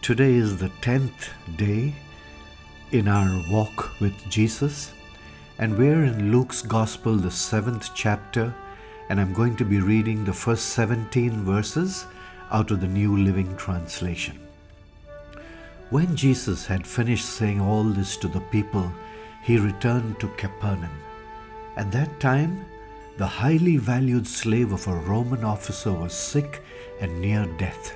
Today is the 10th day in our walk with Jesus, and we're in Luke's Gospel, the 7th chapter, and I'm going to be reading the first 17 verses out of the New Living Translation. When Jesus had finished saying all this to the people, he returned to Capernaum. At that time, the highly valued slave of a Roman officer was sick and near death.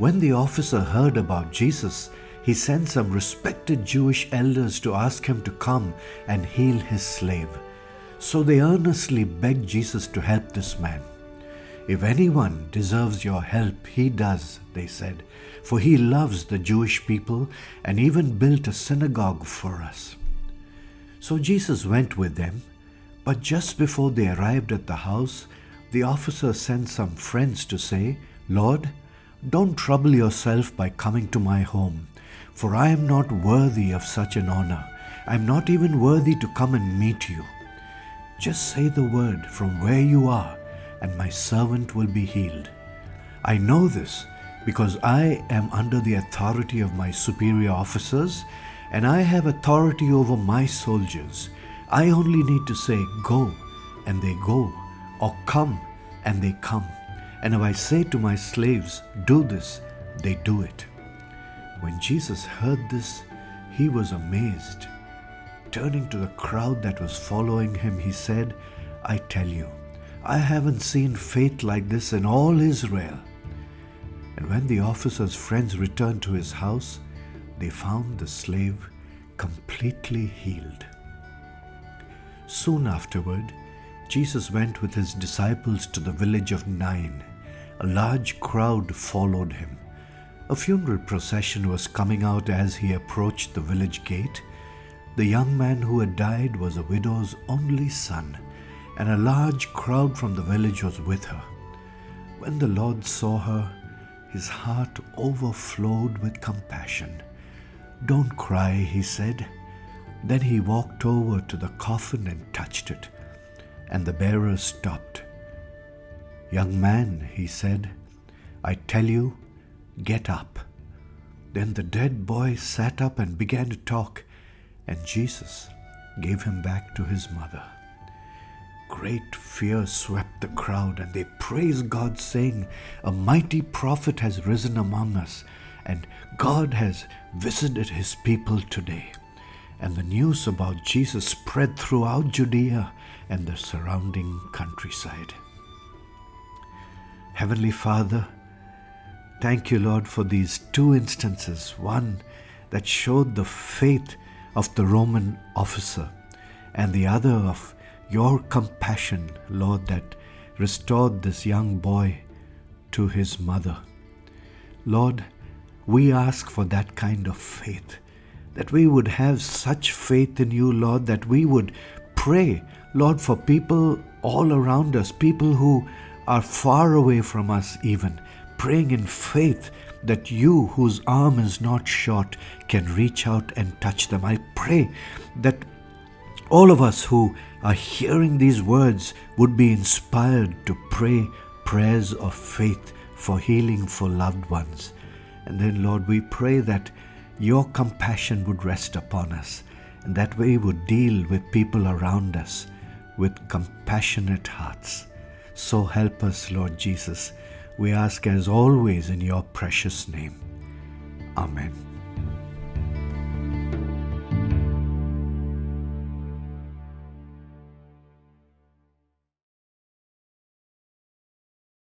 When the officer heard about Jesus, he sent some respected Jewish elders to ask him to come and heal his slave. So they earnestly begged Jesus to help this man. If anyone deserves your help, he does, they said, for he loves the Jewish people and even built a synagogue for us. So Jesus went with them, but just before they arrived at the house, the officer sent some friends to say, Lord, don't trouble yourself by coming to my home, for I am not worthy of such an honor. I am not even worthy to come and meet you. Just say the word from where you are, and my servant will be healed. I know this because I am under the authority of my superior officers, and I have authority over my soldiers. I only need to say, Go, and they go, or Come, and they come. And if I say to my slaves, Do this, they do it. When Jesus heard this, he was amazed. Turning to the crowd that was following him, he said, I tell you, I haven't seen faith like this in all Israel. And when the officer's friends returned to his house, they found the slave completely healed. Soon afterward, Jesus went with his disciples to the village of Nain. A large crowd followed him. A funeral procession was coming out as he approached the village gate. The young man who had died was a widow's only son, and a large crowd from the village was with her. When the Lord saw her, his heart overflowed with compassion. Don't cry, he said. Then he walked over to the coffin and touched it and the bearer stopped. Young man, he said, I tell you, get up. Then the dead boy sat up and began to talk, and Jesus gave him back to his mother. Great fear swept the crowd, and they praised God, saying, A mighty prophet has risen among us, and God has visited his people today and the news about Jesus spread throughout Judea and the surrounding countryside. Heavenly Father, thank you, Lord, for these two instances one that showed the faith of the Roman officer, and the other of your compassion, Lord, that restored this young boy to his mother. Lord, we ask for that kind of faith that we would have such faith in you, Lord, that we would pray, Lord, for people all around us, people who are far away from us, even, praying in faith that you, whose arm is not short, can reach out and touch them. I pray that all of us who are hearing these words would be inspired to pray prayers of faith for healing for loved ones. And then, Lord, we pray that your compassion would rest upon us, and that we would deal with people around us with compassionate hearts. So help us, Lord Jesus. We ask as always in your precious name. Amen.